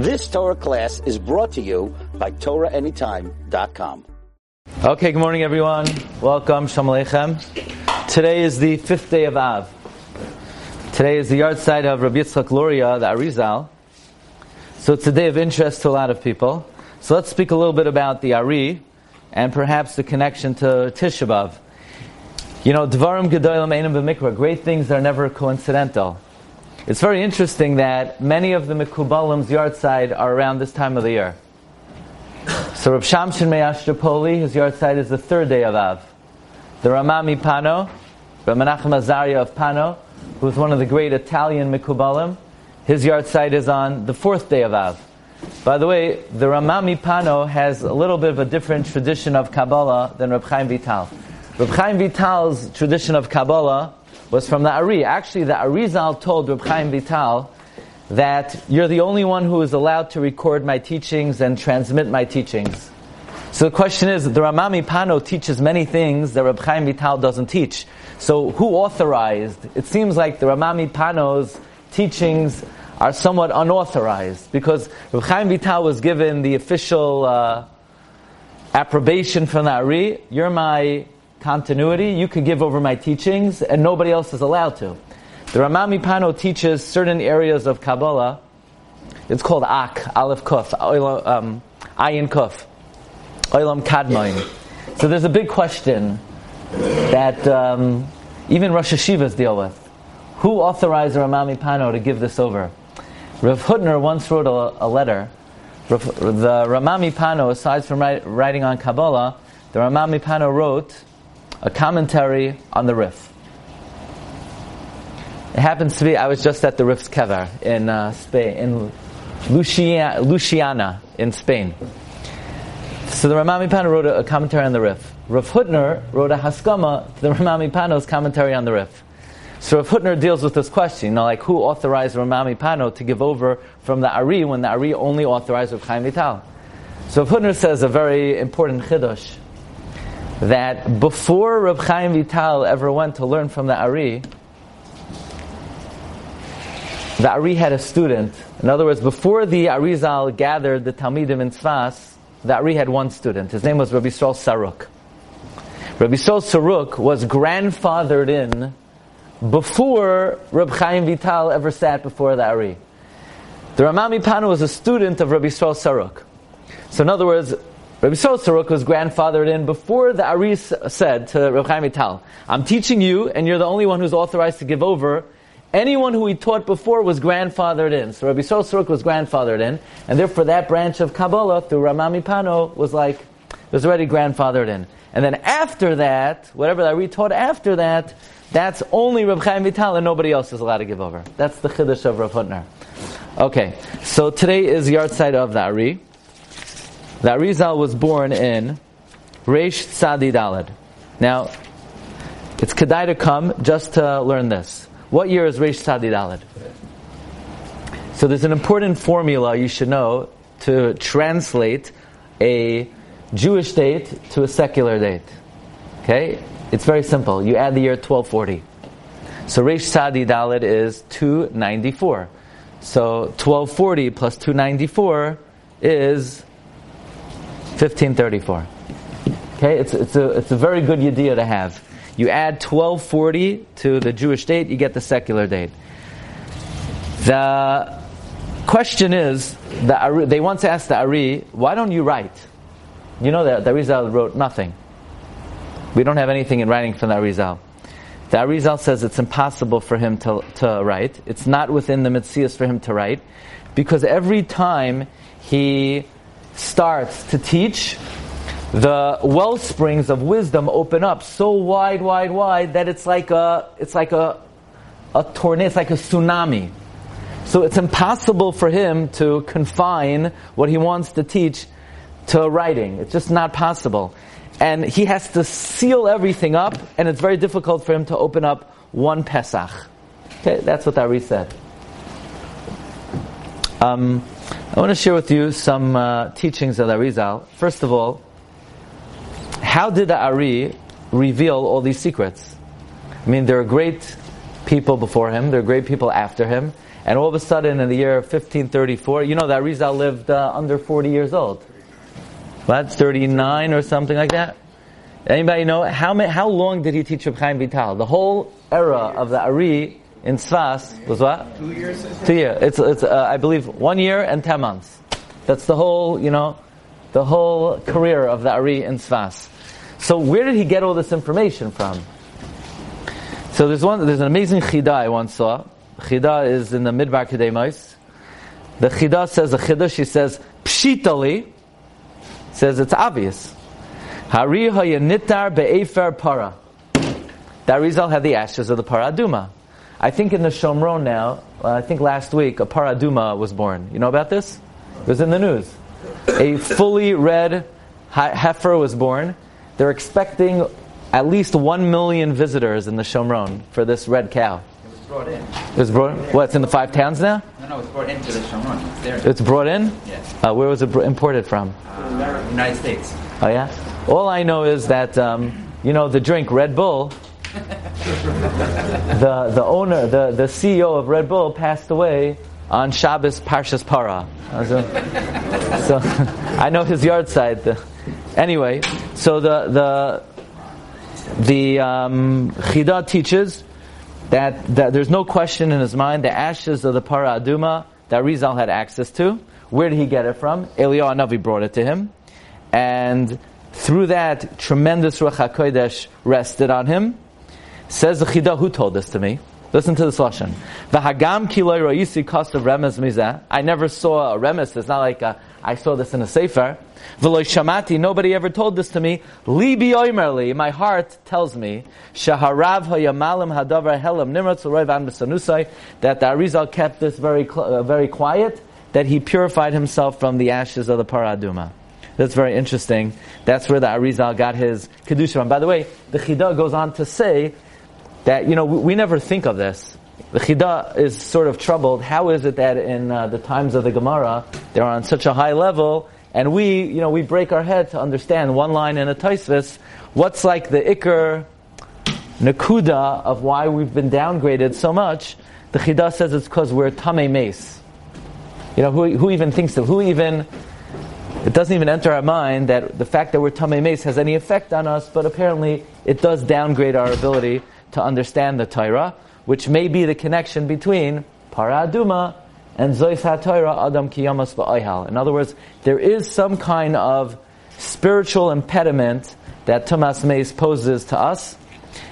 This Torah class is brought to you by TorahAnytime.com. Okay, good morning everyone. Welcome, Shalom Aleichem. Today is the fifth day of Av. Today is the yahrtzeit of Rabbi Yitzchak Luria, the Arizal. So it's a day of interest to a lot of people. So let's speak a little bit about the Ari and perhaps the connection to Tisha B'Av. You know, Dvarim Gedolim Einim B'Mikra, great things are never coincidental. It's very interesting that many of the Mikubalim's yahrtzeit are around this time of the year. So Reb Shamshin Me'ashtapoli, his yahrtzeit is the third day of Av. The Rama MiPano, Reb Menachem Azaria of Pano, who's one of the great Italian Mikubalim, his yahrtzeit is on the fourth day of Av. By the way, the Rama MiPano has a little bit of a different tradition of Kabbalah than Reb Chaim Vital. Reb Chaim Vital's tradition of Kabbalah was from the Ari. Actually, the Arizal told Reb Chaim Vital that you're the only one who is allowed to record my teachings and transmit my teachings. So the question is, the Rama MiPano teaches many things that Reb Chaim Vital doesn't teach. So who authorized? It seems like the Rama MiPano's teachings are somewhat unauthorized because Reb Chaim Vital was given the official uh, approbation from the Ari. You're my continuity. You could give over my teachings, and nobody else is allowed to. The Rama MiPano teaches certain areas of Kabbalah. It's called Ak, Aleph Kuf, um, Ayin Kuf, Olam Kadmoin. So there's a big question that um, even Rosh Hashivas deal with. Who authorized the Rama MiPano to give this over? Rav Hutner once wrote a, a letter. The Rama MiPano, aside from writing on Kabbalah, the Rama MiPano wrote a commentary on the Rif. It happens to be, I was just at the Rif's Kever in uh, Spain, in Lucia, Luciana in Spain. So the Rama MiPano wrote a, commentary on the Rif. Rav Hutner wrote a Haskama to the Rama MiPano's commentary on the Rif. So Rav Hutner deals with this question, you know, like who authorized Rama MiPano to give over from the Ari when the Ari only authorized Rav Chaim Vital? So Rav Hutner says a very important chiddush that before Reb Chaim Vital ever went to learn from the Ari, the Ari had a student. In other words, before the Arizal gathered the Talmidim in Tzfas, the Ari had one student. His name was Rabbi Yisrael Saruk. Rabbi Yisrael Saruk was grandfathered in before Reb Chaim Vital ever sat before the Ari. The Rama MiPano was a student of Rabbi Yisrael Saruk. So in other words, Rabbi Saruk was grandfathered in before the Aris said to Rabbi Chaim Vital, I'm teaching you and you're the only one who's authorized to give over. Anyone who he taught before was grandfathered in. So Rabbi Saruk was grandfathered in, and therefore that branch of Kabbalah through Rama MiPano was like, was already grandfathered in. And then after that, whatever the Ari taught after that, that's only Rabbi Chaim Vital and nobody else is allowed to give over. That's the Chiddush of Rav Hutner. Okay, so today is the yahrtzeit of the Ari that Rizal was born in Reish Tzadi Dalad. Now, it's Kedai to come just to learn this. What year is Reish Tzadi Dalad? So there's an important formula you should know to translate a Jewish date to a secular date. Okay? It's very simple. You add the year 1240. So Reish Tzadi Dalad is 294. So 1240 plus 294 is 1534. Okay, it's, it's, a, it's a very good idea to have. You add 1240 to the Jewish date, you get the secular date. The question is, the, they once asked the Ari, why don't you write? You know that the Arizal wrote nothing. We don't have anything in writing from the Arizal. The Arizal says it's impossible for him to, to write. It's not within the Mitzias for him to write, because every time he starts to teach, the well springs of wisdom open up so wide, wide, wide that it's like a it's like a a tornado, it's like a tsunami. So it's impossible for him to confine what he wants to teach to writing. It's just not possible. And he has to seal everything up, and it's very difficult for him to open up one Pesach. Okay, that's what Ari said. Um, I want to share with you some uh, teachings of the Arizal. First of all, how did the Ari reveal all these secrets? I mean, there are great people before him, there are great people after him, And all of a sudden, in the year 1534, you know that Rizal lived uh, under 40 years old. What, 39 or something like that? Anybody know how how long did he teach Reb Chaim Vital? The whole era of the Ari in Sfas was what? Two years. Two years. It's, it's uh, I believe one year and ten months. That's the whole, you know, the whole career of the Ari in Sfas. So where did he get all this information from? So there's one, there's an amazing chida I once saw. Chida is in the Midbar Kedemais. The chida says, the chida, she says, pshitali, says it's obvious. Hari hayanitar be'efer para. That Rizal had the ashes of the paraduma. I think in the Shomron now, uh, I think last week, a paraduma was born. You know about this? It was in the news. A fully red heifer was born. They're expecting at least one million visitors in the Shomron for this red cow. It was brought in. It was brought. What's in the five towns now? No, no, it was brought into the Shomron. It's there. It's brought in. Yes. Uh, where was it br- imported from? Uh, United States. Oh yeah. All I know is that um, you know the drink Red Bull. the the owner, the, the CEO of Red Bull passed away on Shabbos Parshas Para. So, so I know his yahrtzeit. Anyway, so the the the um, Chida teaches that, that there's no question in his mind the ashes of the Para Aduma that Rizal had access to. Where did he get it from? Eliyahu Navi brought it to him, and through that tremendous Ruach Hakodesh rested on him. Says the Chida, who told this to me? Listen to this lashon. V'hagam kiloi roisi cost of remez mizah. I never saw a remes. It's not like a, I saw this in a sefer. V'loi shamati. Nobody ever told this to me. Libi oimerli. My heart tells me shaharav hayamalim hadavar helam nimratz l'roiv an b'sanusai. That the Arizal kept this very uh, very quiet. That he purified himself from the ashes of the paraduma. That's very interesting. That's where the Arizal got his kedusha from. By the way, the Chida goes on to say that you know we, we, never think of this. The Chida is sort of troubled. How is it that in uh, the times of the Gemara they're on such a high level, and we you know we break our head to understand one line in a Taisvis, what's like the Iker Nakuda of why we've been downgraded so much? The Chida says it's because we're Tame Mace. You know who, who even thinks of who even it doesn't even enter our mind that the fact that we're Tamei Mace has any effect on us, but apparently it does downgrade our ability to understand the Torah, which may be the connection between Para Aduma and Zois HaTorah Adam Kiyamas Ba'ayhal. In other words, there is some kind of spiritual impediment that Tumas Mace poses to us,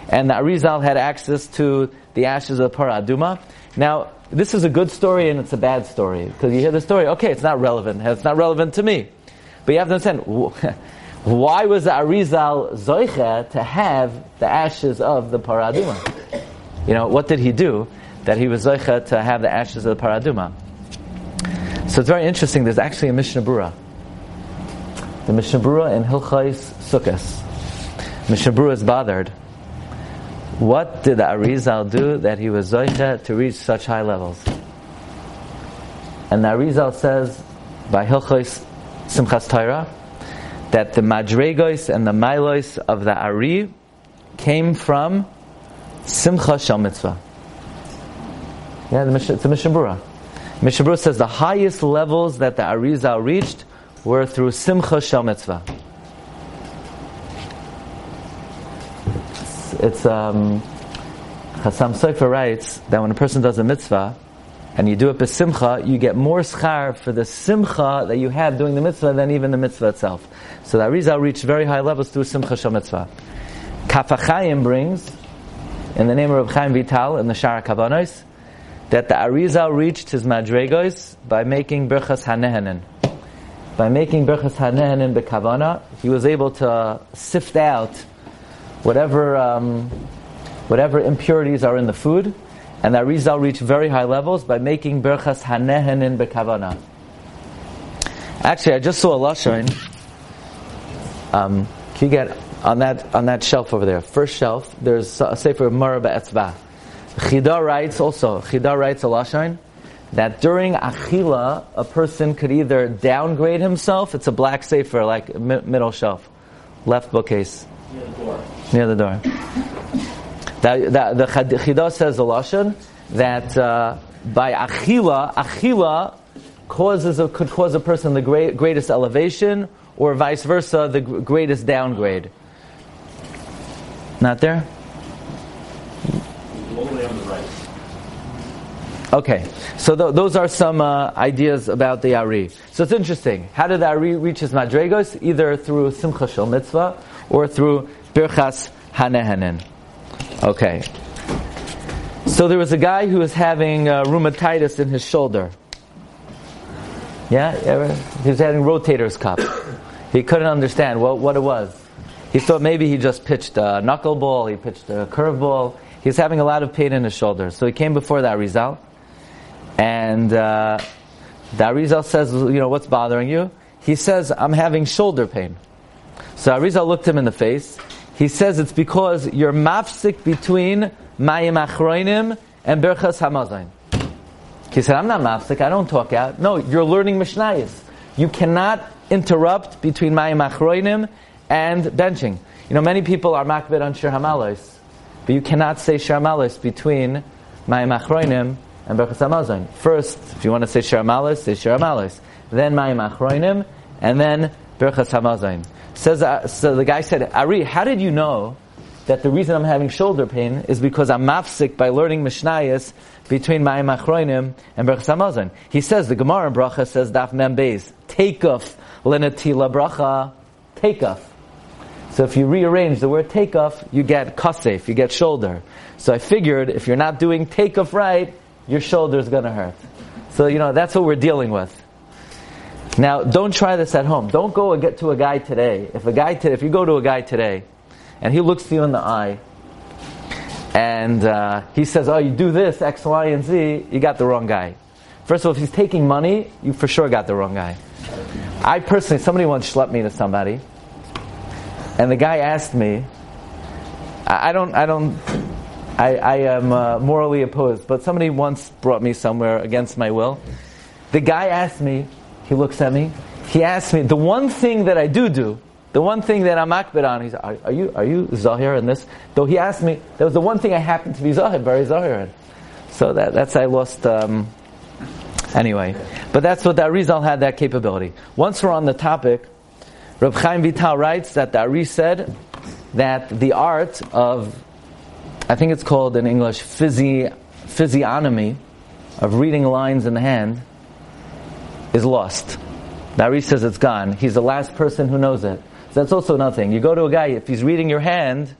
and that Arizal had access to the ashes of Para Aduma. Now, this is a good story and it's a bad story, because you hear the story, okay, it's not relevant, it's not relevant to me. But you have to understand, why was the Arizal Zoiche to have the ashes of the Paraduma? You know, what did he do that he was Zoiche to have the ashes of the Paraduma? So it's very interesting, there's actually a Mishnah Brura. The Mishnah Brura in Hilchais Sukkos. Mishnah Brura is bothered. What did the Arizal do that he was Zoiche to reach such high levels? And the Arizal says, by Hilchais Simchas Torah, that the Madregos and the Milos of the Ari came from Simcha Shal Mitzvah. Yeah, the it's a Mishnah Brura. Mishnah Brura says the highest levels that the Arizal reached were through Simcha Shal Mitzvah. It's, it's um, Chassam Sofer writes that when a person does a mitzvah, and you do it besimcha, you get more schar for the simcha that you have doing the mitzvah than even the mitzvah itself. So the Arizal reached very high levels through simcha shal mitzvah. Kaf HaChaim brings, in the name of Chaim Vital in the Shara Kavanos, that the Arizal reached his madregos by making berchas hanehanin. By making berchas hanehanin bekavana, he was able to sift out whatever um, whatever impurities are in the food and that Rizal reached very high levels by making berchas hanehenin bekavana. Actually, I just saw a lashon. Um, can you get on that on that shelf over there? First shelf. There's a sefer Mara Be'etzva. Chida writes also. Chida writes a lashon that during achila a person could either downgrade himself. It's a black sefer, like middle shelf, left bookcase, near the door. Near the door. That, that, the Chida says the lashon that uh, by achila, achila causes a, could cause a person the great, greatest elevation, or vice versa, the greatest downgrade. Not there? Okay, so th- those are some uh, ideas about the Ari. So it's interesting. How did the Ari reach his madregos? Either through Simcha Shel Mitzvah or through Birchas Hanehenen. Okay. So there was a guy who was having uh, rheumatitis in his shoulder. Yeah, ever? he was having rotator's cuff. He couldn't understand what, what it was. He thought maybe he just pitched a knuckleball, he pitched a curveball. He was having a lot of pain in his shoulder. So he came before that Arizal. And uh, the Arizal says, you know, what's bothering you? He says, I'm having shoulder pain. So Arizal looked him in the face. He says it's because you're mafsik between Mayim Achroinim and Berchas Hamazon. He said, I'm not mafsik, I don't talk out. No, you're learning Mishnayos. You cannot interrupt between Mayim Achroinim and benching. You know, many people are makbid on Shir Hamalos, but you cannot say Shir Hamalos between Mayim Achroinim and Berchas Hamazon. First, if you want to say Shir Hamalos, say Shir Hamalos. Then Mayim Achroinim, and then Berchas Hamazon. Says, uh, so the guy said, Ari, how did you know that the reason I'm having shoulder pain is because I'm mafsik by learning Mishnayos between Mayim Achroinim and Berchas? He says, the Gemara in Bracha says, Daf Mem Beis, tekef lenatila bracha, tekef. So if you rearrange the word tekef, you get kasef, you get shoulder. So I figured if you're not doing tekef right, your shoulder is going to hurt. So you know that's what we're dealing with. Now, don't try this at home. Don't go and get to a guy today. If a guy, t- if you go to a guy today, and he looks you in the eye, and uh, he says, "Oh, you do this X, Y, and Z," you got the wrong guy. First of all, if he's taking money, you for sure got the wrong guy. I personally, somebody once schlepped me to somebody, and the guy asked me, I, I don't, I don't, I, I am uh, morally opposed, but somebody once brought me somewhere against my will. The guy asked me, he looks at me, he asks me, the one thing that I do do, the one thing that I'm akbid on, he's, are, are you, are you Zahir in this? Though he asked me, that was the one thing I happened to be Zahir, very Zahir in. So that, that's, I lost, um, anyway. But that's what the Arizal had that capability. Once we're on the topic, Reb Chaim Vital writes that the Ari said that the art of, I think it's called in English, physi, physiognomy, of reading lines in the hand, is lost. The says it's gone. He's the last person who knows it. That's also nothing. You go to a guy, if he's reading your hand,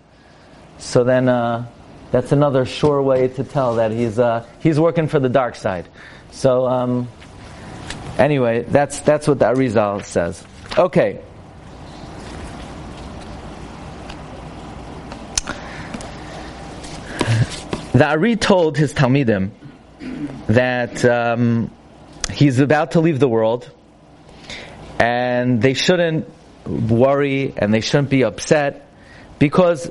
so then uh, that's another sure way to tell that he's, uh, he's working for the dark side. So, um, anyway, that's, that's what the Arizal says. Okay. The Ari told his Talmidim that um, he's about to leave the world and they shouldn't worry and they shouldn't be upset because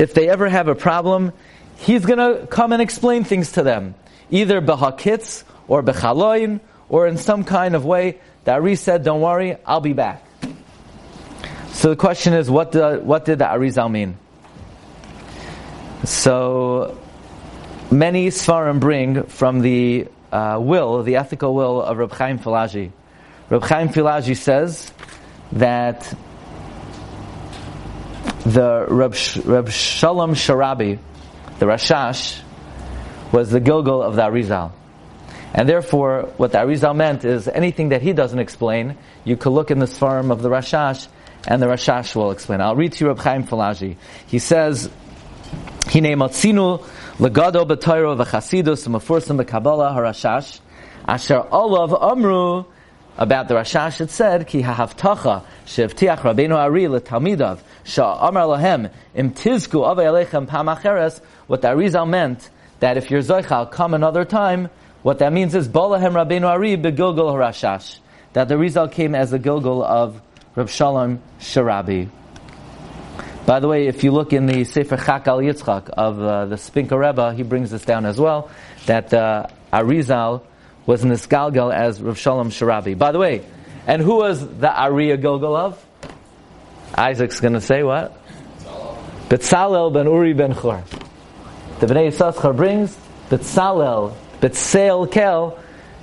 if they ever have a problem, he's going to come and explain things to them, either behakitz or bechaloin or in some kind of way. The Ari said, "Don't worry, I'll be back." So the question is, what the, what did the Arizal mean? So many Svarim bring from the uh, will, the ethical will of Reb Chaim Filaji. Reb Chaim Filaji says that the Reb, Sh- Reb Shalom Sharabi, the Rashash, was the Gilgul of the Arizal. And therefore, what the Arizal meant is anything that he doesn't explain, you could look in the Svarim of the Rashash, and the Rashash will explain. I'll read to you Reb Chaim Filaji. He says, Hine Matzinu legado b'toiro v'chasidus mefursim b'kabbalah harashash. Asher olav amru about the Rashash it said ki hahaftacha shevtiach Rabbeinu Ari letalmidav sha'amar lahem im tizku avei alechem pamacheres what the Arizal meant that if you're zoichal come another time. What that means is bolahem Rabbeinu Ari begilgul harashash. That the Rizal came as the gilgul of Reb Shalom Sharabi. By the way, if you look in the Sefer Chakal Yitzchak of uh, the Spinker Rebbe, he brings this down as well, that uh, Arizal was Nisgalgal as Rav Shalom Sharabi. By the way, and who was the Ariya Gilgal of? Isaac's going to say what? Betzalel ben Uri ben Chor. The Bnei Yisachar brings Betzalel Betzel Kel,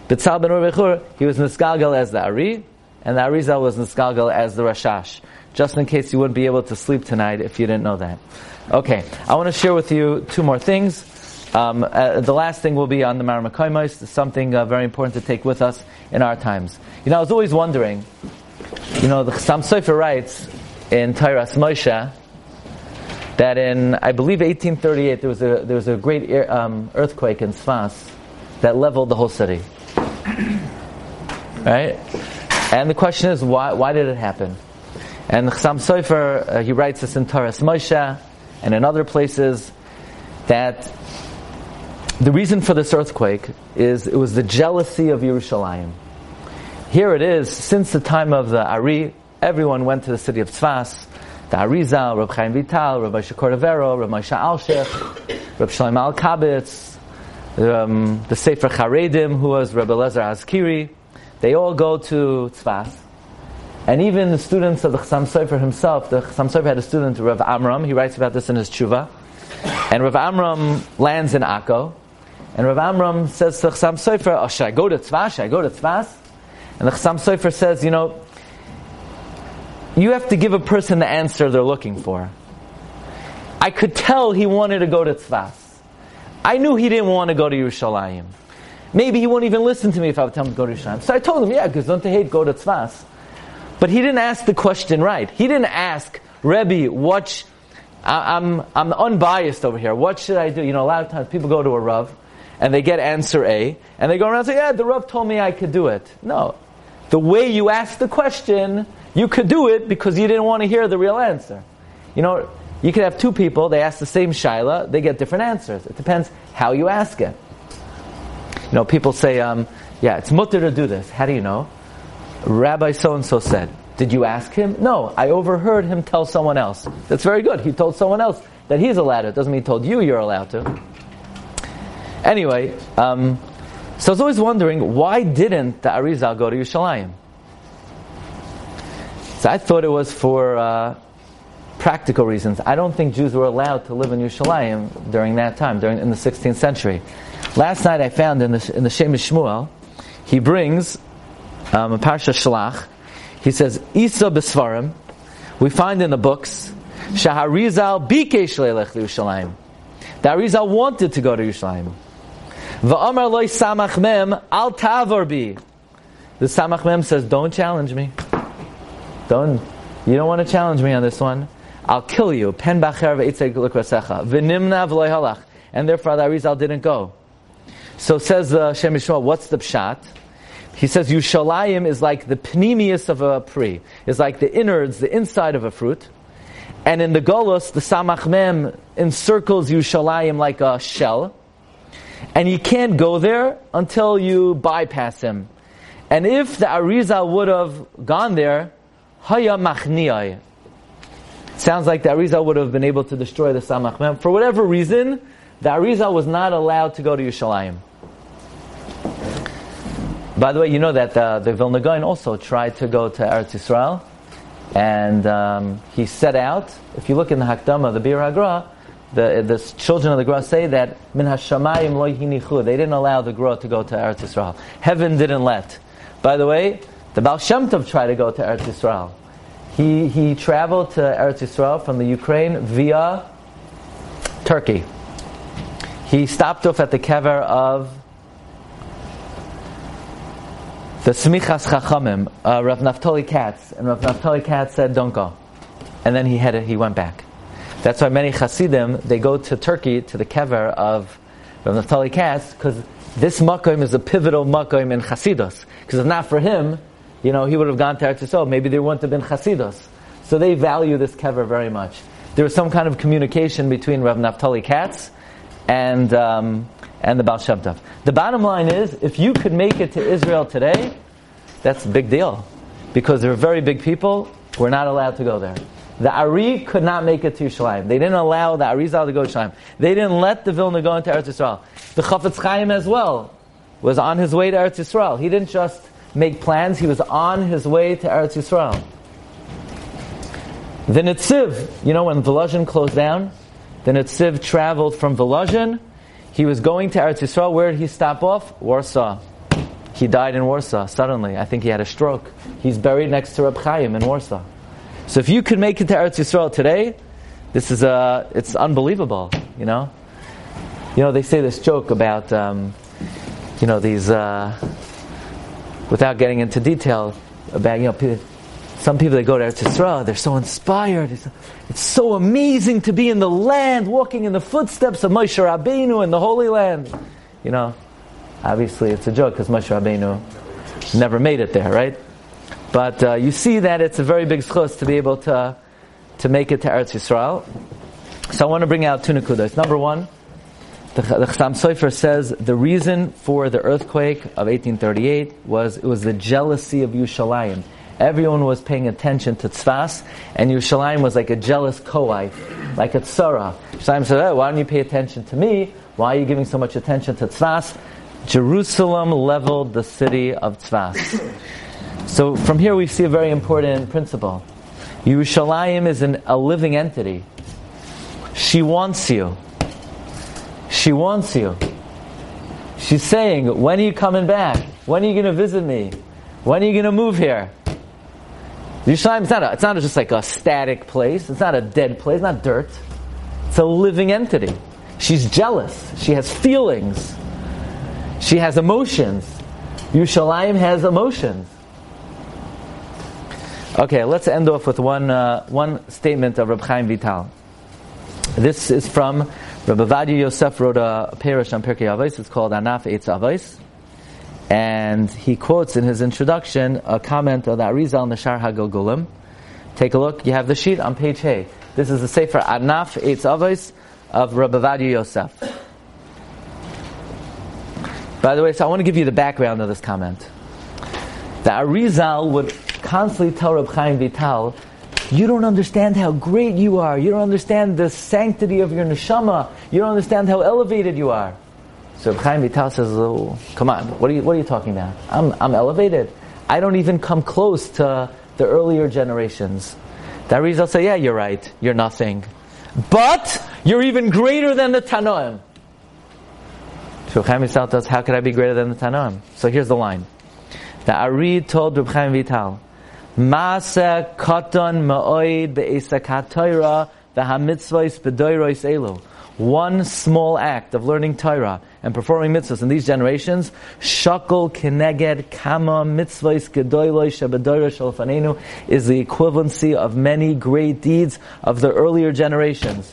Betzal ben Ur he was Nisgalgal as the Ari, and the Arizal was Nisgalgal as the Rashash. Just in case you wouldn't be able to sleep tonight if you didn't know that. Okay, I want to share with you two more things. Um, uh, the last thing will be on the Maramakoimos, something uh, very important to take with us in our times. You know, I was always wondering, you know, the Chassam Sofer writes in Tairas Moshe that in, I believe, 1838, there was a, there was a great um, earthquake in Sfas that leveled the whole city. right? And the question is, why, why did it happen? And Chassam Sofer, uh, he writes this in Tairas Moshe and in other places that the reason for this earthquake is it was the jealousy of Yerushalayim. Here it is, since the time of the Ari, everyone went to the city of Tzfas, the Arizal, Reb Chaim Vital, Rabbi Moshe Cordovero, Rabbi Moshe Alshech, Reb Shalom Alkabetz, um, the Sefer Charedim, who was Rabbi Lezer Azikri, they all go to Tzfas. And even the students of the Chassam Sofer himself, the Chassam Sofer had a student, Rav Amram, he writes about this in his tshuva. And Rav Amram lands in Akko, and Rav Amram says to the Chassam Sofer, oh, should I go to Tzfas? Should I go to Tzfas? And the Chassam Sofer says, you know, you have to give a person the answer they're looking for. I could tell he wanted to go to Tzfas. I knew he didn't want to go to Yerushalayim. Maybe he won't even listen to me if I would tell him to go to Yerushalayim. So I told him, yeah, because don't they hate go to Tzfas. But he didn't ask the question right. He didn't ask, Rebbe, what, sh- I, I'm, I'm unbiased over here. What should I do? You know, a lot of times people go to a Rav and they get answer A and they go around and say, yeah, the Rav told me I could do it. No. The way you ask the question, you could do it because you didn't want to hear the real answer. You know, you could have two people, they ask the same shaila, they get different answers. It depends how you ask it. You know, people say, um, yeah, it's mutter to do this. How do you know? Rabbi so and so said. Did you ask him? No, I overheard him tell someone else. That's very good. He told someone else that he's allowed to. It doesn't mean he told you you're allowed to. Anyway, um, so I was always wondering why didn't the Arizal go to Yerushalayim? So I thought it was for uh, practical reasons. I don't think Jews were allowed to live in Yerushalayim during that time, during in the 16th century. Last night I found in the in the Shemesh Shmuel, he brings um, Parsha Shalach. He says Isa Besvarim. We find in the books Shaharizal Bikesh Leilech Yerushalayim. The Arizal wanted to go to Yerushalayim. Va'amar loy samach mem al tavor bi. The samach mem says, "Don't challenge me. Don't. You don't want to challenge me on this one. I'll kill you. Pen bacher ve'itzeg l'krasecha. V'nimna v'loy halach. And therefore, the Arizal didn't go. So says uh, Shem what's the pshat? He says Yushalayim is like the pneumius of a pri, is like the innards, the inside of a fruit. And in the Golos, the Samach Mem encircles Yushalayim like a shell. And you can't go there until you bypass him. And if the Arizal would have gone there, Haya Machniyai. Sounds like the Arizal would have been able to destroy the Samach Mem. For whatever reason, the Arizal was not allowed to go to Yerushalayim. By the way, you know that uh, the Vilna Gaon also tried to go to Eretz Yisrael, and um, he set out. If you look in the Hakdama, the Biur HaGra, the, the children of the Gra say that Min Hashamayim lo hinichu. They didn't allow the Gra to go to Eretz Yisrael. Heaven didn't let. By the way, the Baal Shem Tov tried to go to Eretz Yisrael. He, he traveled to Eretz Yisrael from the Ukraine via Turkey. He stopped off at the kever of the Smichas Chachamim, uh, Rav Naftali Katz, and Rav Naftali Katz said, "Don't go," and then he he went back. That's why many Hasidim they go to Turkey to the kever of Rav Naftali Katz because this makom is a pivotal makom in Chasidus. Because if not for him, you know, he would have gone to Eretz. Maybe there wouldn't have been Chasidus. So they value this kever very much. There was some kind of communication between Rav Naftali Katz and um, and the Baal Shem Tov. The bottom line is, if you could make it to Israel today, that's a big deal. Because they're very big people, we're not allowed to go there. The Ari could not make it to Yerushalayim. They didn't allow the Arizal to go to Yerushalayim. They didn't let the Vilna go into Eretz Yisrael. The Chafetz Chaim as well was on his way to Eretz Yisrael. He didn't just make plans, he was on his way to Eretz Yisrael. The Netziv, you know when Volozhin closed down, the Netziv traveled from Volozhin He was going to Eretz Yisrael. Where did he stop off? Warsaw. He died in Warsaw suddenly. I think he had a stroke. He's buried next to Reb Chaim in Warsaw. So if you could make it to Eretz Yisrael today, this is a, it's unbelievable, you know? You know, they say this joke about, um, you know, these, uh, without getting into detail, about, you know, some people that go to Eretz Yisrael, they're so inspired. It's, it's so amazing to be in the land, walking in the footsteps of Moshe Rabbeinu in the Holy Land. You know, obviously it's a joke because Moshe Rabbeinu never made it there, right? But uh, you see that it's a very big schus to be able to, to make it to Eretz Yisrael. So I want to bring out two nekudas. Number one, the, the Chassam Sofer says the reason for the earthquake of 1838 was it was the jealousy of Yerushalayim. Everyone was paying attention to Tzfas, and Yerushalayim was like a jealous co-wife, like a tzara. Yerushalayim said, oh, why don't you pay attention to me? Why are you giving so much attention to Tzfas? Jerusalem leveled the city of Tzfas. So from here we see a very important principle. Yerushalayim is an, a living entity. She wants you. She wants you. She's saying, when are you coming back? When are you going to visit me? When are you going to move here? Yerushalayim is not, a, it's not just like a static place. It's not a dead place. It's not dirt. It's a living entity. She's jealous. She has feelings. She has emotions. Yerushalayim has emotions. Okay, let's end off with one, uh, one statement of Reb Chaim Vital. This is from Rabbi Ovadia Yosef wrote a parish on Pirkei Avos. It's called Anaf Eitz Avos. And he quotes in his introduction a comment of the Arizal Nashar HaGilgulim. Take a look. You have the sheet on page A. This is the Sefer Anaf Eitz Avos of Rabbi Ovadia Yosef. By the way, so I want to give you the background of this comment. The Arizal would constantly tell Reb Chaim Vital, you don't understand how great you are. You don't understand the sanctity of your neshama. You don't understand how elevated you are. So Chaim Vital says, oh, come on, what are you, what are you talking about? I'm, I'm elevated. I don't even come close to the earlier generations. The Arizal say, yeah, you're right. You're nothing. But you're even greater than the Tanoim. So Chaim Vital tells, how could I be greater than the Tanoim? So here's the line. The Ari told Reb Chaim Vital, Masa katan ma'oid be'esakat Torah v'hamitzvahs b'doirois elu. One small act of learning Torah and performing mitzvahs in these generations, shakol keneged kama mitzvahs gedoyloi shabadoira shalfanenu, is the equivalency of many great deeds of the earlier generations.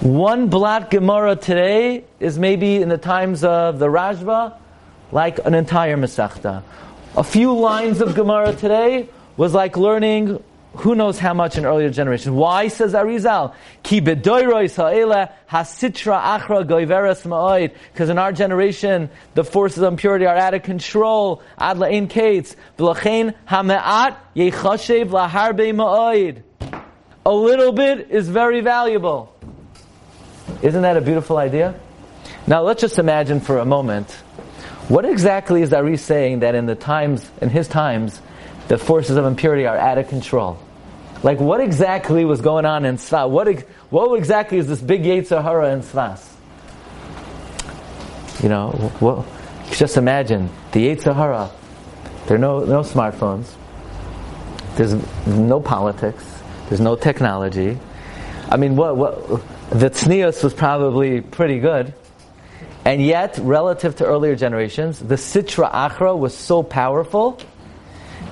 One blot Gemara today is maybe in the times of the Rajva, like an entire Masechta. A few lines of Gemara today was like learning who knows how much in earlier generations. Why, says Arizal? Hasitra achra. Because in our generation, the forces of impurity are out of control. Ad la'in kates. A little bit is very valuable. Isn't that a beautiful idea? Now let's just imagine for a moment what exactly is Ari saying that in the times, in his times, the forces of impurity are out of control? Like, what exactly was going on in Sfas? What, what exactly is this big Yetzer Hara in Sfas? You know, what, just imagine the Yetzer Hara. There are no, no smartphones. There's no politics. There's no technology. I mean, what, what, the tznius was probably pretty good. And yet, relative to earlier generations, the Sitra Achra was so powerful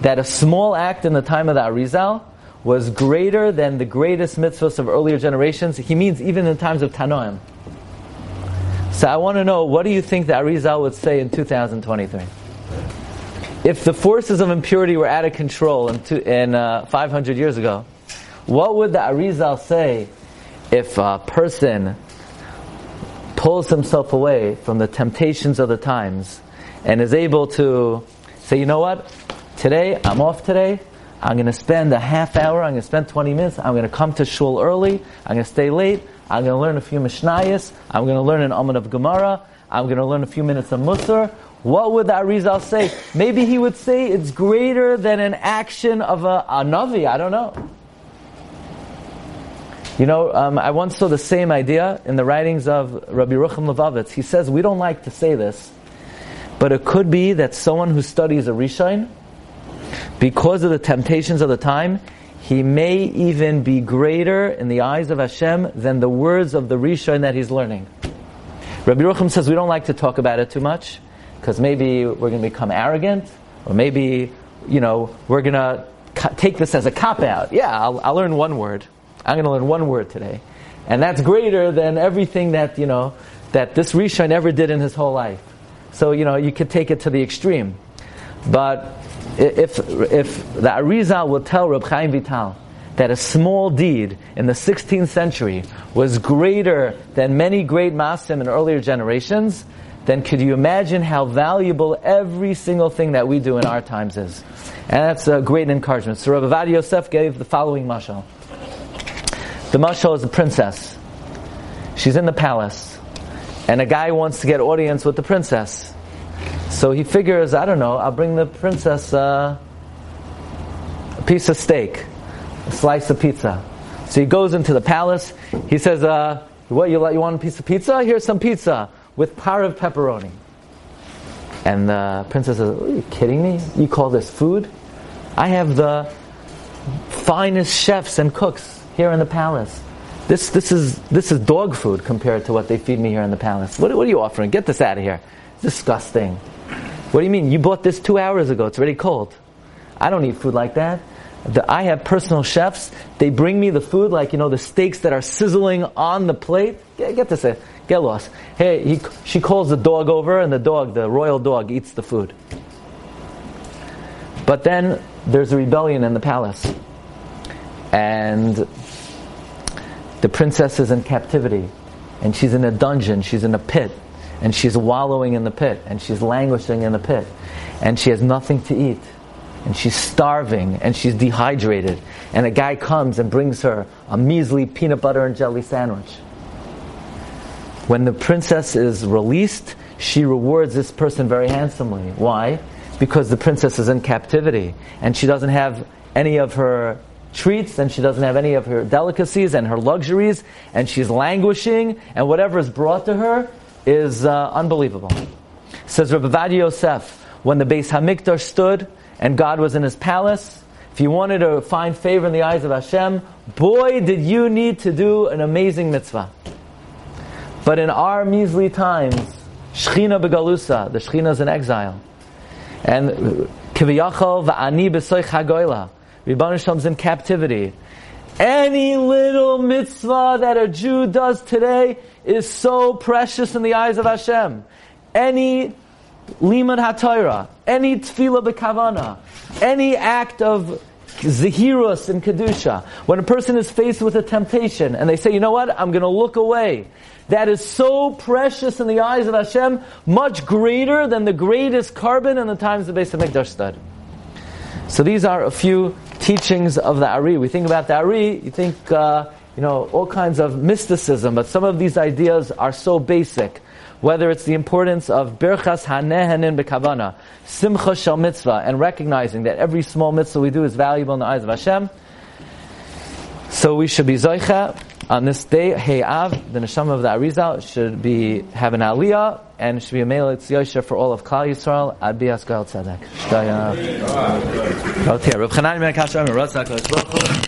that a small act in the time of the Arizal was greater than the greatest mitzvahs of earlier generations. He means even in the times of Tanoim. So I want to know, what do you think the Arizal would say in 2023? If the forces of impurity were out of control in, two, in uh, 500 years ago, what would the Arizal say if a person pulls himself away from the temptations of the times and is able to say, you know what? Today, I'm off today. I'm going to spend a half hour, I'm going to spend 20 minutes, I'm going to come to shul early, I'm going to stay late, I'm going to learn a few Mishnayos, I'm going to learn an Amud of Gemara, I'm going to learn a few minutes of Musar. What would the Arizal say? Maybe he would say it's greater than an action of a, a Navi, I don't know. You know, um, I once saw the same idea in the writings of Rabbi Rucham Levovitz. He says we don't like to say this, but it could be that someone who studies a Rishon, because of the temptations of the time, he may even be greater in the eyes of Hashem than the words of the Rishon that he's learning. Rabbi Rucham says we don't like to talk about it too much, because maybe we're going to become arrogant, or maybe, you know, we're going to take this as a cop out. Yeah, I'll, I'll learn one word. I'm going to learn one word today. And that's greater than everything that, you know, that this Rishon ever did in his whole life. So, you know, you could take it to the extreme. But if, if the Arizal will tell Reb Chaim Vital that a small deed in the 16th century was greater than many great masim in earlier generations, then could you imagine how valuable every single thing that we do in our times is? And that's a great encouragement. So Rabbi Ovadia Yosef gave the following mashal. The mashal is a princess. She's in the palace, and a guy wants to get audience with the princess. So he figures, I don't know, I'll bring the princess uh, a piece of steak, a slice of pizza. So he goes into the palace. He says, uh, "What you, you want a piece of pizza? Here's some pizza with of pepperoni." And the princess says, Are you kidding me? You call this food? I have the finest chefs and cooks here in the palace. This, this, is, this is dog food compared to what they feed me here in the palace. What, what are you offering? Get this out of here. Disgusting. What do you mean? You bought this two hours ago. It's already cold. I don't eat food like that. The, I have personal chefs. They bring me the food, like, you know, the steaks that are sizzling on the plate. Get, get this, uh, get lost. Hey, he, she calls the dog over, and the dog, the royal dog, eats the food. But then there's a rebellion in the palace. And the princess is in captivity, and she's in a dungeon, she's in a pit, and she's wallowing in the pit, and she's languishing in the pit, and she has nothing to eat, and she's starving, and she's dehydrated, and a guy comes and brings her a measly peanut butter and jelly sandwich. When the princess is released, she rewards this person very handsomely. Why? Because the princess is in captivity, and she doesn't have any of her treats. And she doesn't have any of her delicacies and her luxuries. And she's languishing. And whatever is brought to her is uh, unbelievable. Says Rabbi Ovadia Yosef, when the Beis Hamikdash stood and God was in his palace, if you wanted to find favor in the eyes of Hashem, boy, did you need to do an amazing mitzvah. But in our measly times, Shechina begalusa, the Shechina is in exile. And Kiviyachal va'ani b'soich hagoyla, Ribbon Shalom's in captivity. Any little mitzvah that a Jew does today is so precious in the eyes of Hashem. Any limud haTorah, any tefillah bekavana, any act of zahirus and kedusha. When a person is faced with a temptation and they say, "You know what? I'm going to look away." That is so precious in the eyes of Hashem, much greater than the greatest korban in the times of Beis Hamikdash stud. So these are a few teachings of the Ari. We think about the Ari, you think, uh, you know, all kinds of mysticism, but some of these ideas are so basic. Whether it's the importance of Birchas Hanehenin Bekavana, Simcha Shal Mitzvah, and recognizing that every small mitzvah we do is valuable in the eyes of Hashem. So we should be Zoicha on this day, Hey Av, the neshama of the Arizal should be have an aliyah and should be a male Yosha for all of Klal Yisrael. Ad bias Gal Tzedek. Shtaya. Rav Chanan ben Kasher ben